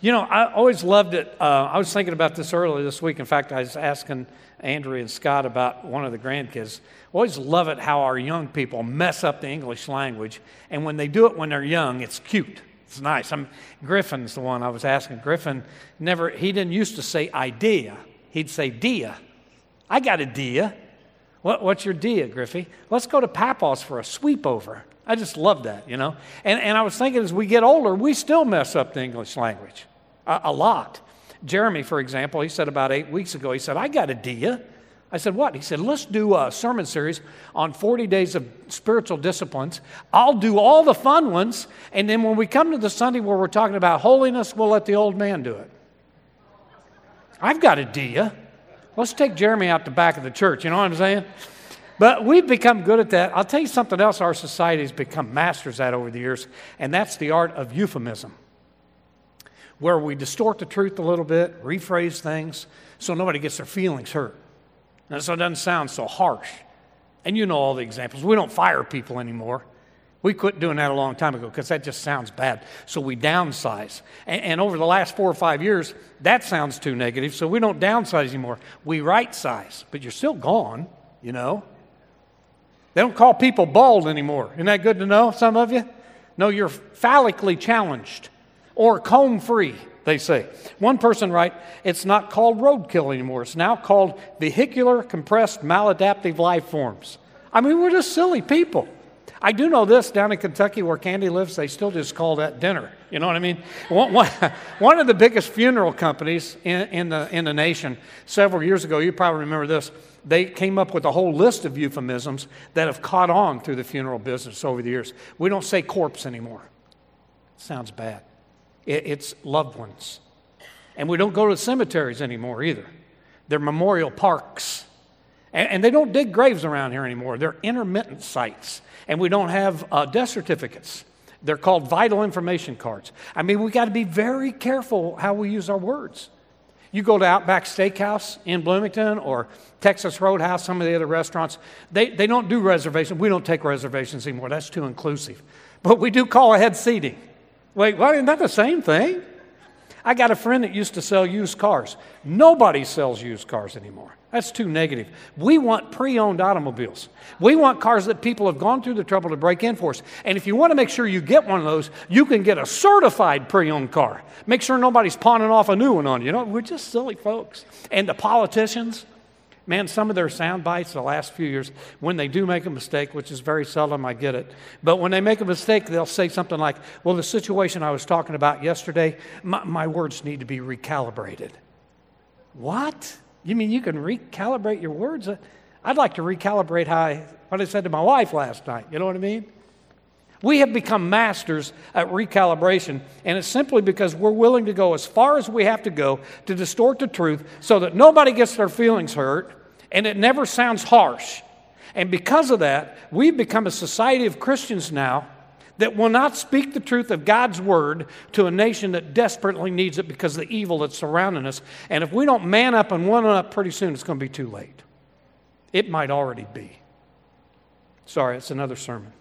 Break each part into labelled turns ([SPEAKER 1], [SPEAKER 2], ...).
[SPEAKER 1] You know, I always loved it. Uh, I was thinking about this earlier this week. In fact, I was asking Andrea and Scott about one of the grandkids. Always love it how our young people mess up the English language. And when they do it when they're young, it's cute. It's nice. I'm, Griffin's the one I was asking. Griffin never, he didn't used to say idea. He'd say dia. I got a dia. What, what's your dia, Griffey? Let's go to Papa's for a sweep over. I just love that, you know. And, and I was thinking as we get older, we still mess up the English language a, a lot. Jeremy, for example, he said about eight weeks ago, he said, I got a dia. I said, What? He said, Let's do a sermon series on 40 days of spiritual disciplines. I'll do all the fun ones. And then when we come to the Sunday where we're talking about holiness, we'll let the old man do it. I've got a dia. Let's take Jeremy out the back of the church. You know what I'm saying? But we've become good at that. I'll tell you something else our society has become masters at over the years, and that's the art of euphemism, where we distort the truth a little bit, rephrase things so nobody gets their feelings hurt. And so it doesn't sound so harsh. And you know all the examples. We don't fire people anymore. We quit doing that a long time ago because that just sounds bad. So we downsize. And, and, over the last four or five years, that sounds too negative. So we don't downsize anymore. We right size. But you're still gone, you know. They don't call people bald anymore. Isn't that good to know, some of you? No, you're follically challenged or comb free they say. One person write, it's not called roadkill anymore. It's now called vehicular compressed maladaptive life forms. I mean, we're just silly people. I do know this down in Kentucky where Candy lives, they still just call that dinner. You know what I mean? One, one, one of the biggest funeral companies in, in, the, in the nation several years ago, you probably remember this, they came up with a whole list of euphemisms that have caught on through the funeral business over the years. We don't say corpse anymore. Sounds bad it's loved ones. And we don't go to cemeteries anymore either. They're memorial parks. And, they don't dig graves around here anymore. They're intermittent sites. And we don't have uh, death certificates. They're called vital information cards. I mean, we got to be very careful how we use our words. You go to Outback Steakhouse in Bloomington or Texas Roadhouse, some of the other restaurants, they, they don't do reservations. We don't take reservations anymore. That's too inclusive. But we do call ahead seating. Wait, well, isn't that the same thing? I got a friend that used to sell used cars. Nobody sells used cars anymore. That's too negative. We want pre owned automobiles. We want cars that people have gone through the trouble to break in for us. And if you want to make sure you get one of those, you can get a certified pre owned car. Make sure nobody's pawning off a new one on you. You know, we're just silly folks. And the politicians, man, some of their sound bites the last few years, when they do make a mistake, which is very seldom, I get it, but when they make a mistake, they'll say something like, Well, the situation I was talking about yesterday, my, my words need to be recalibrated. What? You mean you can recalibrate your words? Uh, I'd like to recalibrate how I, what I said to my wife last night. You know what I mean? We have become masters at recalibration, and it's simply because we're willing to go as far as we have to go to distort the truth so that nobody gets their feelings hurt and it never sounds harsh. And because of that, we've become a society of Christians now that will not speak the truth of God's word to a nation that desperately needs it because of the evil that's surrounding us. And if we don't man up and one up pretty soon, it's going to be too late. It might already be. Sorry, it's another sermon.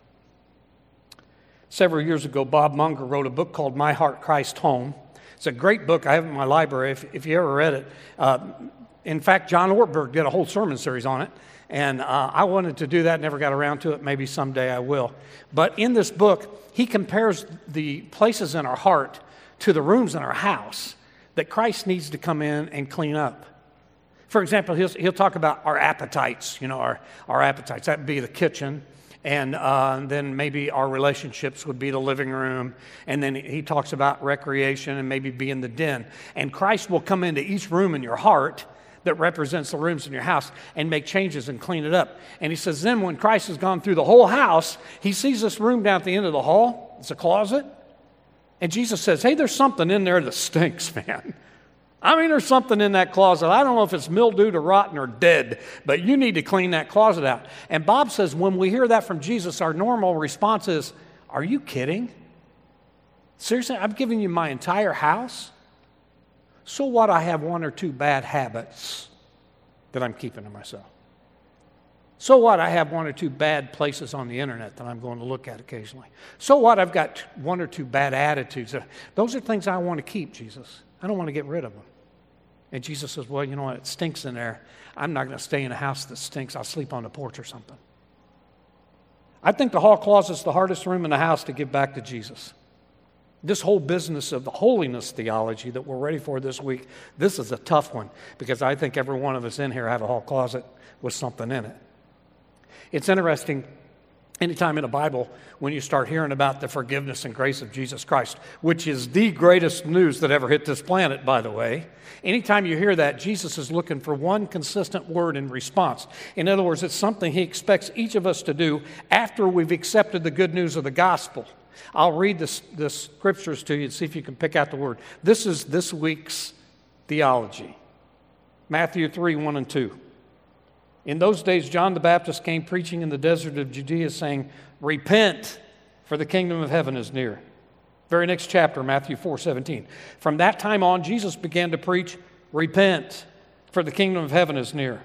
[SPEAKER 1] Several years ago, Bob Munger wrote a book called My Heart, Christ Home. It's a great book. I have it in my library if, if you ever read it. Uh, in fact, John Ortberg did a whole sermon series on it, and uh, I wanted to do that, never got around to it. Maybe someday I will. But in this book, he compares the places in our heart to the rooms in our house that Christ needs to come in and clean up. For example, he'll, he'll talk about our appetites, you know, our, our appetites. That would be the kitchen. And uh, then maybe our relationships would be the living room. And then he talks about recreation and maybe be in the den. And Christ will come into each room in your heart that represents the rooms in your house and make changes and clean it up. And he says, then when Christ has gone through the whole house, he sees this room down at the end of the hall. It's a closet. And Jesus says, hey, there's something in there that stinks, man. I mean, there's something in that closet. I don't know if it's mildewed or rotten or dead, but you need to clean that closet out. And Bob says, when we hear that from Jesus, our normal response is, Are you kidding? Seriously, I'm giving you my entire house? So what? I have one or two bad habits that I'm keeping to myself. So what? I have one or two bad places on the internet that I'm going to look at occasionally. So what? I've got one or two bad attitudes. Uh, those are things I want to keep, Jesus. I don't want to get rid of them. And Jesus says, Well, you know what? It stinks in there. I'm not going to stay in a house that stinks. I'll sleep on the porch or something. I think the hall closet's the hardest room in the house to give back to Jesus. This whole business of the holiness theology that we're ready for this week, this is a tough one because I think every one of us in here have a whole closet with something in it. It's interesting anytime in the Bible when you start hearing about the forgiveness and grace of Jesus Christ, which is the greatest news that ever hit this planet, by the way. Anytime you hear that, Jesus is looking for one consistent word in response. In other words, it's something he expects each of us to do after we've accepted the good news of the gospel. I'll read the, the scriptures to you and see if you can pick out the word. This is this week's theology Matthew 3 1 and 2. In those days, John the Baptist came preaching in the desert of Judea, saying, Repent, for the kingdom of heaven is near. Very next chapter, Matthew 4 17. From that time on, Jesus began to preach, Repent, for the kingdom of heaven is near.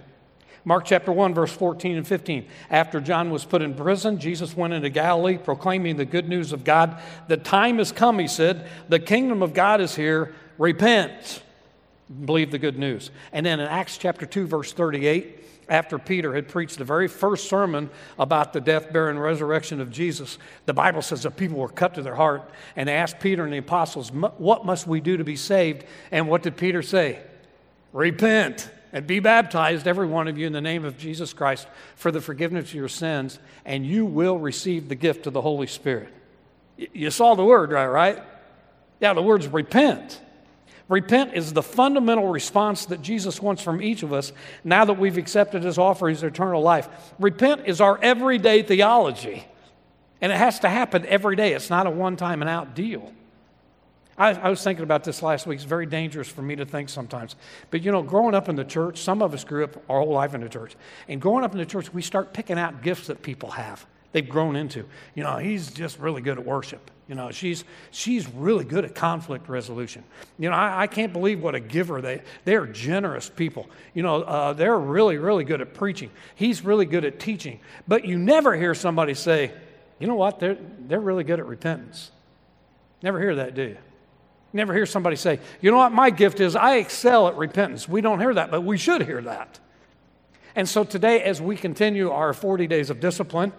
[SPEAKER 1] Mark chapter 1, verse 14 and 15. After John was put in prison, Jesus went into Galilee proclaiming the good news of God. The time has come, he said. The kingdom of God is here. Repent. Believe the good news. And then in Acts chapter 2, verse 38, after Peter had preached the very first sermon about the death, burial, and resurrection of Jesus, the Bible says that people were cut to their heart and asked Peter and the apostles, What must we do to be saved? And what did Peter say? Repent and be baptized, every one of you, in the name of Jesus Christ for the forgiveness of your sins, and you will receive the gift of the Holy Spirit. You saw the word, right? right? Yeah, the word's repent. Repent is the fundamental response that Jesus wants from each of us now that we've accepted his offer, his eternal life. Repent is our everyday theology, and it has to happen every day. It's not a one time and out deal. I, I, was thinking about this last week. It's very dangerous for me to think sometimes. But you know, growing up in the church, some of us grew up our whole life in the church. And growing up in the church, we start picking out gifts that people have, they've grown into. You know, he's just really good at worship. You know, she's, she's really good at conflict resolution. You know, I, I can't believe what a giver they, they're generous people. You know, uh, they're really, really good at preaching. He's really good at teaching. But you never hear somebody say, you know what, they're, they're really good at repentance. Never hear that, do you? Never hear somebody say, you know what, my gift is I excel at repentance. We don't hear that, but we should hear that. And so today, as we continue our 40 days of discipline,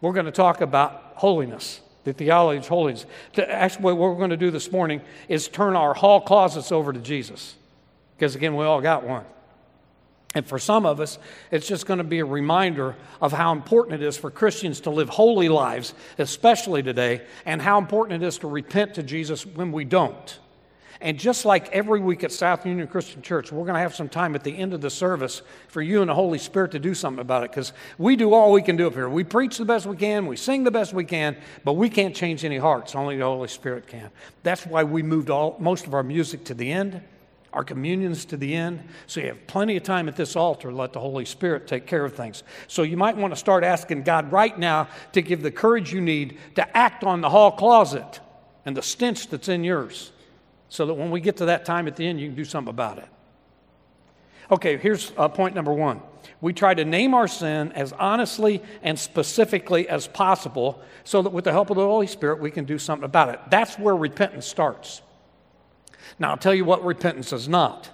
[SPEAKER 1] we're going to talk about holiness the theology of holiness. Actually, what we're going to do this morning is turn our hall closets over to Jesus. Because again, we all got one. And for some of us, it's just going to be a reminder of how important it is for Christians to live holy lives, especially today, and how important it is to repent to Jesus when we don't. And just like every week at South Union Christian Church, we're going to have some time at the end of the service for you and the Holy Spirit to do something about it because we do all we can do up here. We preach the best we can, we sing the best we can, but we can't change any hearts. Only the Holy Spirit can. That's why we moved all, most of our music to the end, our communions to the end. So you have plenty of time at this altar let the Holy Spirit take care of things. So you might want to start asking God right now to give the courage you need to act on the hall closet and the stench that's in yours so that when we get to that time at the end, you can do something about it. Okay, here's uh, point number one. We try to name our sin as honestly and specifically as possible so that with the help of the Holy Spirit, we can do something about it. That's where repentance starts. Now, I'll tell you what repentance is not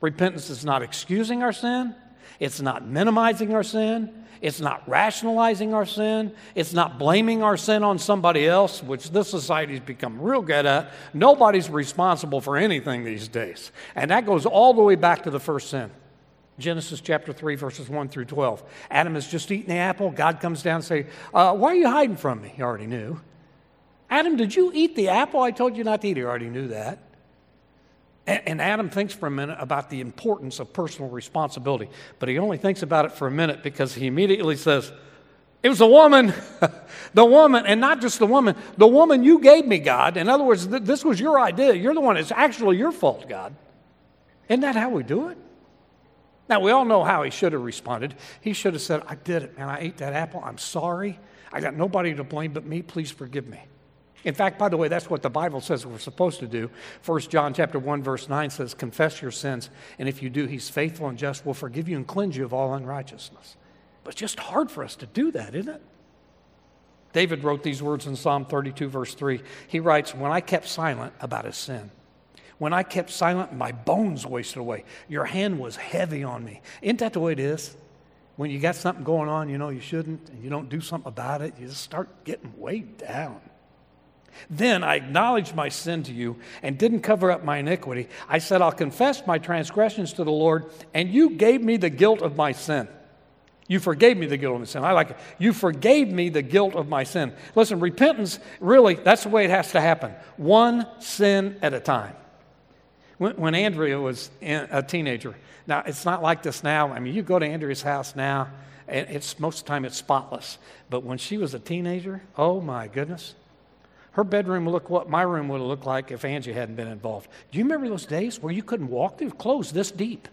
[SPEAKER 1] repentance is not excusing our sin, it's not minimizing our sin, it's not rationalizing our sin. It's not blaming our sin on somebody else, which this society's become real good at. Nobody's responsible for anything these days. And that goes all the way back to the first sin. Genesis chapter 3, verses 1 through 12. Adam has just eaten the apple. God comes down and say, uh, Why are you hiding from me? He already knew. Adam, did you eat the apple? I told you not to eat. He already knew that. And Adam thinks for a minute about the importance of personal responsibility, but he only thinks about it for a minute because he immediately says, It was the woman, the woman, and not just the woman, the woman you gave me, God. In other words, th- this was your idea. You're the one, it's actually your fault, God. Isn't that how we do it? Now, we all know how he should have responded. He should have said, I did it, man. I ate that apple. I'm sorry. I got nobody to blame but me. Please forgive me. In fact, by the way, that's what the Bible says we're supposed to do. 1 John chapter 1 verse 9 says, "Confess your sins, and if you do, he's faithful and just will forgive you and cleanse you of all unrighteousness." But it's just hard for us to do that, isn't it? David wrote these words in Psalm 32, verse 3. He writes, When I kept silent about his sin, when I kept silent, my bones wasted away. Your hand was heavy on me. Isn't that the way it is? When you got something going on you know you shouldn't, and you don't do something about it, you just start getting weighed down. Then I acknowledged my sin to you and didn't cover up my iniquity. I said, I'll confess my transgressions to the Lord, and you gave me the guilt of my sin. You forgave me the guilt of my sin. I like it. You forgave me the guilt of my sin. Listen, repentance, really, that's the way it has to happen. One sin at a time. When, when Andrea was a teenager, now it's not like this now. I mean, you go to Andrea's house now, and it's most of the time it's spotless. But when she was a teenager, oh my goodness, her bedroom would look what my room would have looked like if Angie hadn't been involved. Do you remember those days where you couldn't walk through clothes this deep?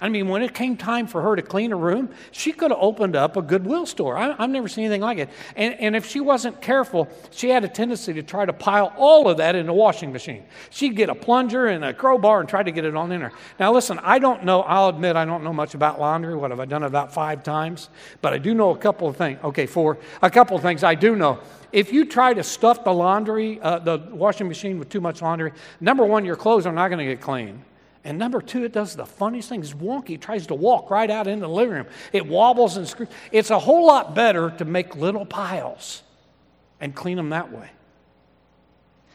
[SPEAKER 1] I mean, when it came time for her to clean a room, she could have opened up a Goodwill store. I, have never seen anything like it. And, and if she wasn't careful, she had a tendency to try to pile all of that in the washing machine. She'd get a plunger and a crowbar and try to get it on in there. Now, listen, I don't know, I'll admit I don't know much about laundry. What have I done about five times? But I do know a couple of things. Okay, four. A couple of things I do know. If you try to stuff the laundry, uh, the washing machine with too much laundry, number one, your clothes are not going to get clean. And number two, it does the funniest thing. It's wonky. Tries to walk right out into the living room. It wobbles and screws. It's a whole lot better to make little piles and clean them that way.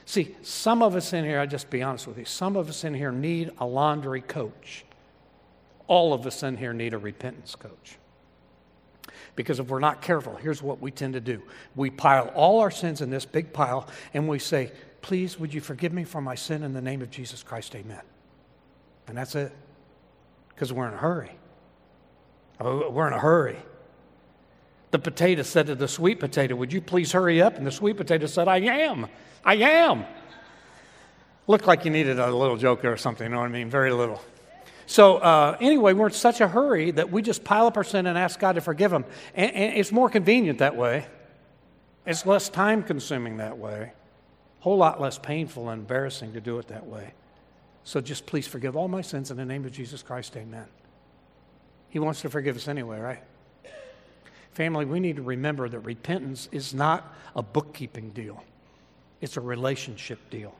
[SPEAKER 1] See, some of us in here, I'll just be honest with you, some of us in here need a laundry coach. All of us in here need a repentance coach. Because if we're not careful, here's what we tend to do we pile all our sins in this big pile and we say, Please, would you forgive me for my sin in the name of Jesus Christ? Amen. And that's it. Because we're in a hurry. Oh, we're in a hurry. The potato said to the sweet potato, Would you please hurry up? And the sweet potato said, I am. I am. Looked like you needed a little joker or something, you know what I mean? Very little. So, uh, anyway, we're in such a hurry that we just pile up our sin and ask God to forgive them. And, and it's more convenient that way, it's less time consuming that way, a whole lot less painful and embarrassing to do it that way. So just please forgive all my sins in the name of Jesus Christ. Amen. He wants to forgive us anyway, right? Family, we need to remember that repentance is not a bookkeeping deal, it's a relationship deal.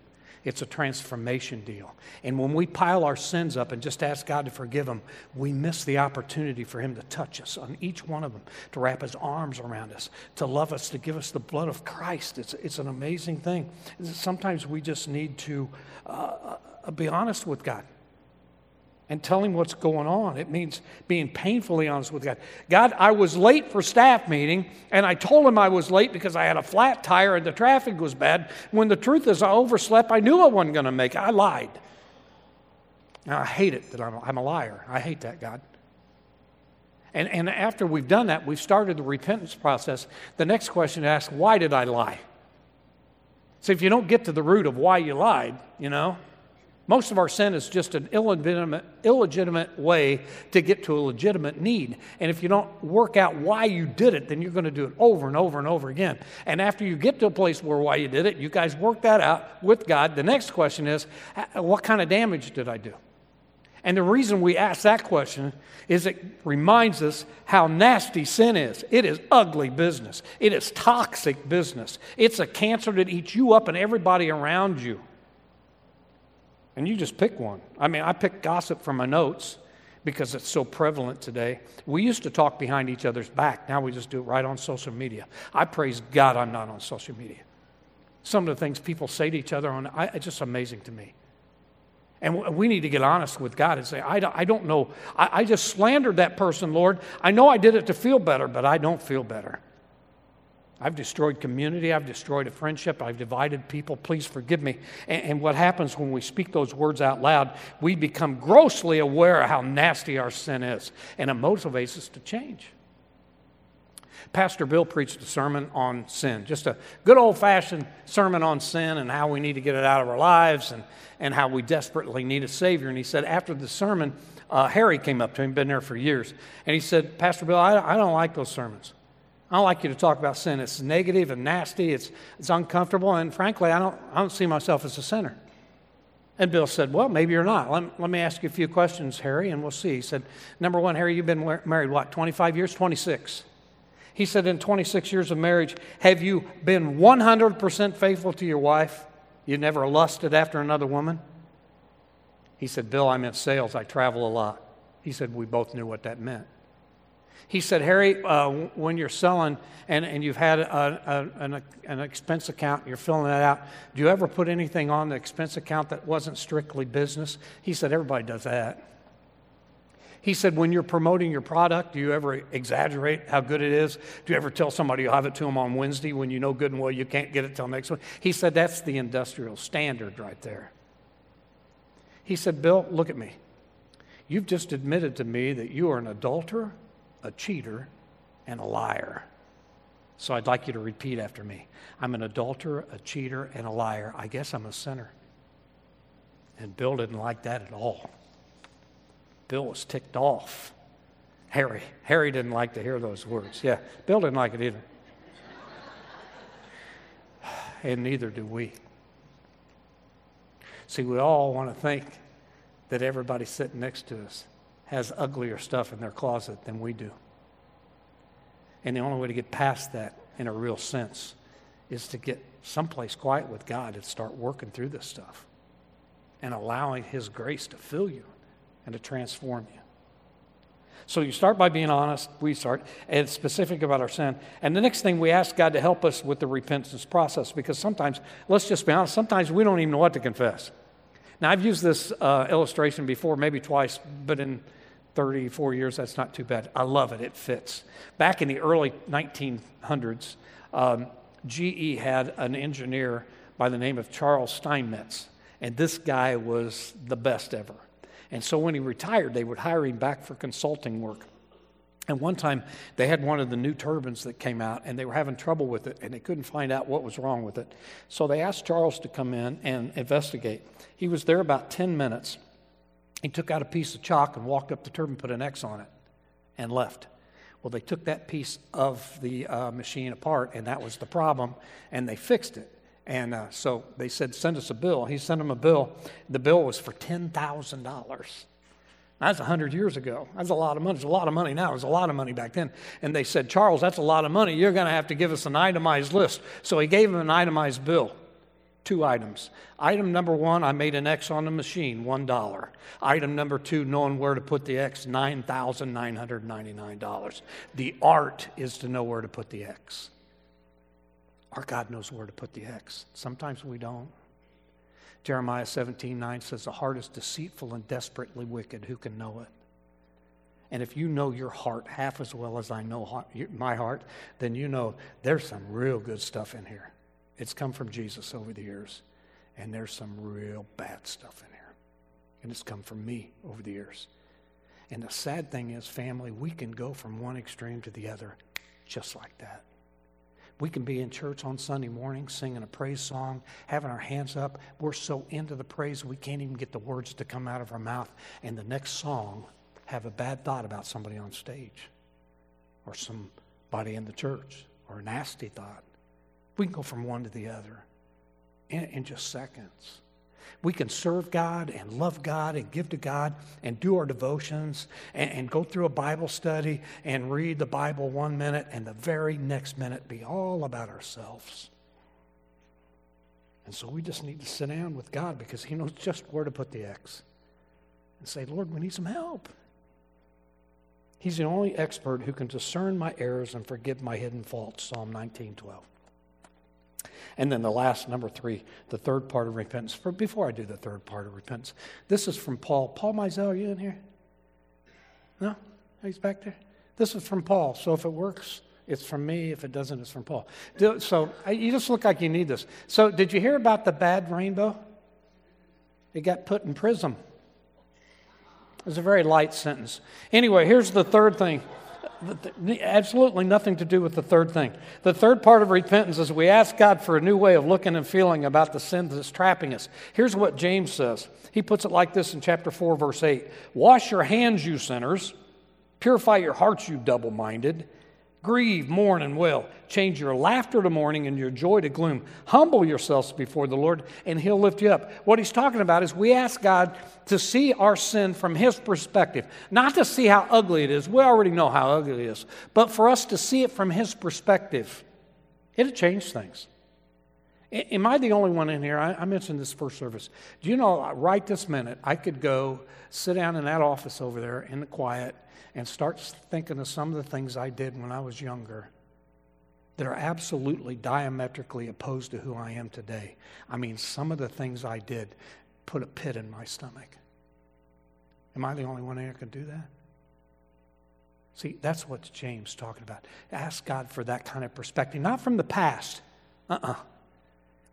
[SPEAKER 1] It's a transformation deal. And when we pile our sins up and just ask God to forgive them, we miss the opportunity for Him to touch us on each one of them, to wrap His arms around us, to love us, to give us the blood of Christ. It's, it's an amazing thing. Sometimes we just need to uh, uh, Uh, be honest with God and tell him what's going on. It means being painfully honest with God. God, I was late for staff meeting, and I told him I was late because I had a flat tire and the traffic was bad. When the truth is, I overslept. I knew I wasn't going to make it. I lied. Now, I hate it that I'm, I'm a liar. I hate that, God. And, and after we've done that, we've started the repentance process. The next question is ask, why did I lie? So if you don't get to the root of why you lied, you know, most of our sin is just an illegitimate, illegitimate way to get to a legitimate need. And if you don't work out why you did it, then you're going to do it over and over and over again. And after you get to a place where why you did it, you guys work that out with God. The next question is, what kind of damage did I do? And the reason we ask that question is it reminds us how nasty sin is. It is ugly business, it is toxic business. It's a cancer that eats you up and everybody around you. And you just pick one. I mean, I pick gossip from my notes because it's so prevalent today. We used to talk behind each other's back. Now we just do it right on social media. I praise God I'm not on social media. Some of the things people say to each other on I, it's just amazing to me. And we need to get honest with God and say, I don't, I don't know. I, I just slandered that person, Lord. I know I did it to feel better, but I don't feel better. I've destroyed community. I've destroyed a friendship. I've divided people. Please forgive me. And, and, what happens when we speak those words out loud, we become grossly aware of how nasty our sin is, and it motivates us to change. Pastor Bill preached a sermon on sin, just a good old fashioned sermon on sin and how we need to get it out of our lives and, and how we desperately need a Savior. And he said, after the sermon, uh, Harry came up to him, been there for years, and he said, Pastor Bill, I, I don't like those sermons. I don't like you to talk about sin. It's negative and nasty. It's, it's uncomfortable. And frankly, I don't, I don't see myself as a sinner. And Bill said, Well, maybe you're not. Let, let me ask you a few questions, Harry, and we'll see. He said, Number one, Harry, you've been married, what, 25 years? 26. He said, In 26 years of marriage, have you been 100% faithful to your wife? You never lusted after another woman? He said, Bill, I'm in sales. I travel a lot. He said, We both knew what that meant. He said, Harry, uh, when you're selling and, and you've had a, a, an, an expense account, and you're filling that out, do you ever put anything on the expense account that wasn't strictly business? He said, Everybody does that. He said, when you're promoting your product, do you ever exaggerate how good it is? Do you ever tell somebody you'll have it to them on Wednesday when you know good and well you can't get it till next week? He said, that's the industrial standard right there. He said, Bill, look at me. You've just admitted to me that you are an adulterer, a cheater, and a liar. So I'd like you to repeat after me. I'm an adulterer, a cheater, and a liar. I guess I'm a sinner. And Bill didn't like that at all. Bill was ticked off. Harry. Harry didn't like to hear those words. Yeah, Bill didn't like it either. And neither do we. See, we all want to think that everybody sitting next to us has uglier stuff in their closet than we do. And the only way to get past that in a real sense is to get someplace quiet with God and start working through this stuff and allowing His grace to fill you and to transform you. So you start by being honest, we start, and specific about our sin. And the next thing, we ask God to help us with the repentance process because sometimes, let's just be honest, sometimes we don't even know what to confess. Now, I've used this uh, illustration before, maybe twice, but in 34 years, that's not too bad. I love it, it fits. Back in the early 1900s, um, GE had an engineer by the name of Charles Steinmetz, and this guy was the best ever. And so when he retired, they would hire him back for consulting work. And one time they had one of the new turbines that came out and they were having trouble with it and they couldn't find out what was wrong with it. So they asked Charles to come in and investigate. He was there about 10 minutes. He took out a piece of chalk and walked up the turbine, put an X on it, and left. Well, they took that piece of the uh, machine apart, and that was the problem, and they fixed it. And uh, so they said, send us a bill. He sent them a bill. The bill was for $10,000. That's 100 years ago. That's a lot of money. It's a lot of money now. It was a lot of money back then. And they said, Charles, that's a lot of money. You're going to have to give us an itemized list. So he gave them an itemized bill. Two items. Item number one, I made an X on the machine, $1. Item number two, knowing where to put the X, $9,999. The art is to know where to put the X. Our God knows where to put the X. Sometimes we don't. Jeremiah 17 9 says, The heart is deceitful and desperately wicked. Who can know it? And if you know your heart half as well as I know my heart, then you know there's some real good stuff in here. It's come from Jesus over the years. And there's some real bad stuff in there. And it's come from me over the years. And the sad thing is, family, we can go from one extreme to the other just like that. We can be in church on Sunday morning singing a praise song, having our hands up. We're so into the praise we can't even get the words to come out of our mouth. And the next song, have a bad thought about somebody on stage or somebody in the church or a nasty thought. We can go from one to the other in, in just seconds. We can serve God and love God and give to God and do our devotions and, and, go through a Bible study and read the Bible one minute and the very next minute be all about ourselves. And so we just need to sit down with God because He knows just where to put the X and say, Lord, we need some help. He's the only expert who can discern my errors and forgive my hidden faults, Psalm 19 12. And then the last, number three, the third part of repentance. For, before I do the third part of repentance, this is from Paul. Paul Mizell, are you in here? No? He's back there? This is from Paul. So if it works, it's from me. If it doesn't, it's from Paul. So you just look like you need this. So did you hear about the bad rainbow? It got put in prison. It was a very light sentence. Anyway, here's the third thing absolutely nothing to do with the third thing. The third part of repentance is we ask God for a new way of looking and feeling about the sin that's trapping us. Here's what James says. He puts it like this in chapter 4, verse 8 Wash your hands, you sinners. Purify your hearts, you double minded. Grieve, mourn, and wail. Change your laughter to mourning and your joy to gloom. Humble yourselves before the Lord, and He'll lift you up. What He's talking about is we ask God to see our sin from His perspective, not to see how ugly it is. We already know how ugly it is, but for us to see it from His perspective. It'll change things. Am I the only one in here? I, mentioned this first service. Do you know, right this minute, I could go sit down in that office over there in the quiet and start thinking of some of the things I did when I was younger that are absolutely diametrically opposed to who I am today. I mean, some of the things I did put a pit in my stomach. Am I the only one here who can do that? See, that's what James talking about. Ask God for that kind of perspective, not from the past. Uh uh-uh. uh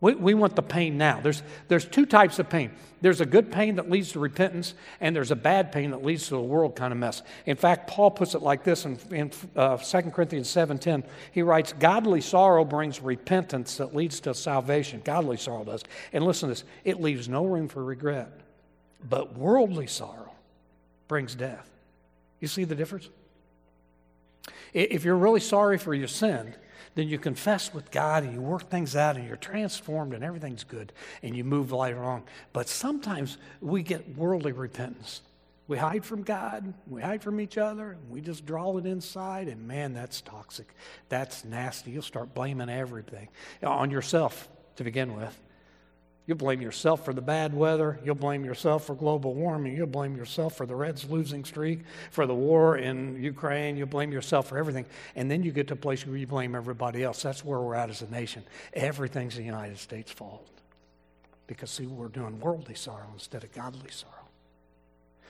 [SPEAKER 1] we, we want the pain now. There's, there's two types of pain there's a good pain that leads to repentance, and there's a bad pain that leads to a world kind of mess. In fact, Paul puts it like this in, in uh, 2 Corinthians 7.10. He writes, Godly sorrow brings repentance that leads to salvation. Godly sorrow does. And listen to this it leaves no room for regret. But worldly sorrow brings death. You see the difference? If you're really sorry for your sin, then you confess with God and you work things out and you're transformed and everything's good and you move right along. But sometimes we get worldly repentance. We hide from God, we hide from each other, we just draw it inside, and man, that's toxic. That's nasty. You'll start blaming everything on yourself to begin with. You'll blame yourself for the bad weather. You'll blame yourself for global warming. You'll blame yourself for the Reds losing streak, for the war in Ukraine. You'll blame yourself for everything. And then you get to a place where you blame everybody else. That's where we're at as a nation. Everything's the United States' fault. Because, see, we're doing worldly sorrow instead of godly sorrow.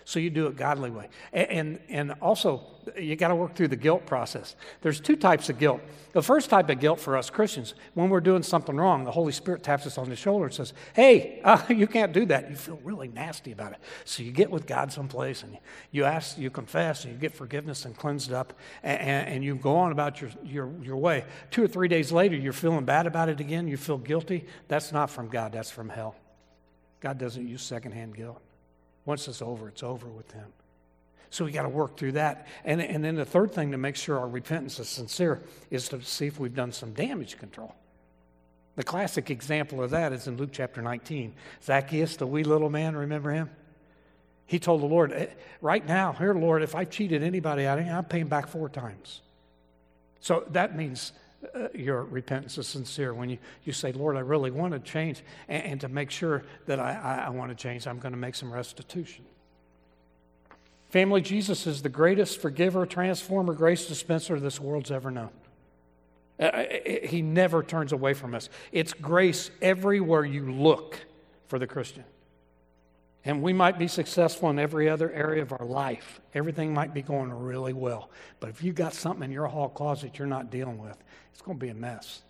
[SPEAKER 1] So you do it godly way. And, and also, you got to work through the guilt process. There's two types of guilt. The first type of guilt for us Christians, when we're doing something wrong, the Holy Spirit taps us on the shoulder and says, Hey, uh, you can't do that. You feel really nasty about it. So you get with God someplace and you ask, you confess, and you get forgiveness and cleansed up, and, and you go on about your, your, your way. Two or three days later, you're feeling bad about it again. You feel guilty. That's not from God, that's from hell. God doesn't use secondhand guilt. Once it's over, it's over with him. So we got to work through that. And, and then the third thing to make sure our repentance is sincere is to see if we've done some damage control. The classic example of that is in Luke chapter 19. Zacchaeus, the wee little man, remember him? He told the Lord, eh, Right now, here, Lord, if I cheated anybody out of you, I'm paying back four times. So that means uh, your repentance is sincere. When you, you say, Lord, I really want to change, and, and to make sure that I, I, I want to change, I'm going to make some restitution. Family, Jesus is the greatest forgiver, transformer, grace dispenser this world's ever known. Uh, uh he never turns away from us. It's grace everywhere you look for the Christian. And we might be successful in every other area of our life. Everything might be going really well. But if you've got something in your hall closet you're not dealing with, it's going to be a mess.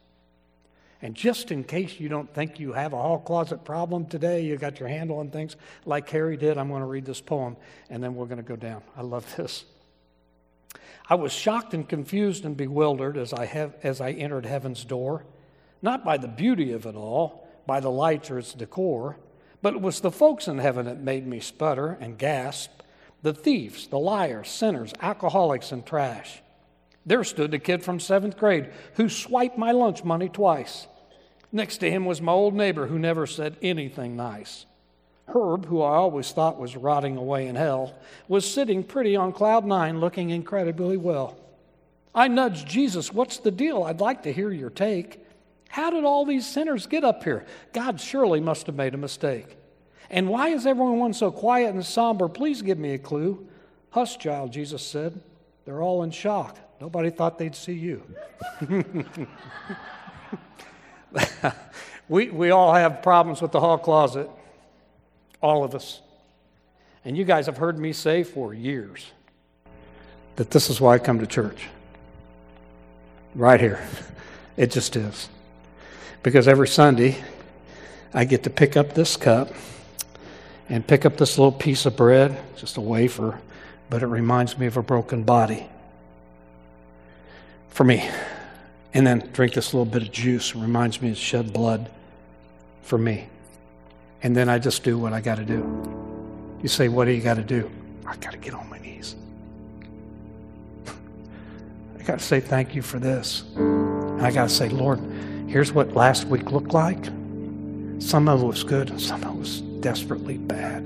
[SPEAKER 1] And just in case you don't think you have a hall closet problem today, you got your handle on things like Harry did, I'm going to read this poem and then we're going to go down. I love this. I was shocked and confused and bewildered as I, have, as I entered heaven's door, not by the beauty of it all, by the lights or its decor, but it was the folks in heaven that made me sputter and gasp the thieves, the liars, sinners, alcoholics, and trash. There stood the kid from seventh grade who swiped my lunch money twice. Next to him was my old neighbor who never said anything nice. Herb, who I always thought was rotting away in hell, was sitting pretty on cloud nine looking incredibly well. I nudged Jesus, What's the deal? I'd like to hear your take. How did all these sinners get up here? God surely must have made a mistake. And why is everyone so quiet and somber? Please give me a clue. Hush, child, Jesus said. They're all in shock. Nobody thought they'd see you. we, we all have problems with the hall closet, all of us. And you guys have heard me say for years that this is why I come to church. Right here. It just is. Because every Sunday, I get to pick up this cup and pick up this little piece of bread, just a wafer, but it reminds me of a broken body for me. And then drink this little bit of juice. It reminds me of shed blood for me. And then I just do what I got to do. You say, What do you got to do? I got to get on my knees. I got to say thank you for this. And I got to say, Lord, here's what last week looked like. Some of it was good, some of it was desperately bad.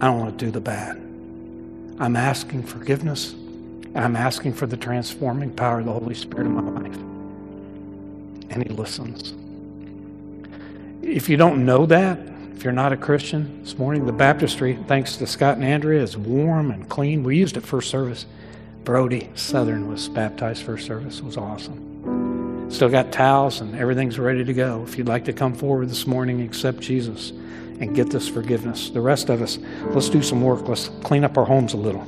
[SPEAKER 1] I don't want to do the bad. I'm asking forgiveness, and I'm asking for the transforming power of the Holy Spirit in my life. And He listens. If you don't know that, if you're not a Christian this morning, the baptistry, thanks to Scott and Andrea, is warm and clean. We used it first service. Brody Southern was baptized first service. It was awesome. Still got towels and everything's ready to go. If you'd like to come forward this morning, accept Jesus and get this forgiveness. The rest of us, let's do some work. Let's clean up our homes a little.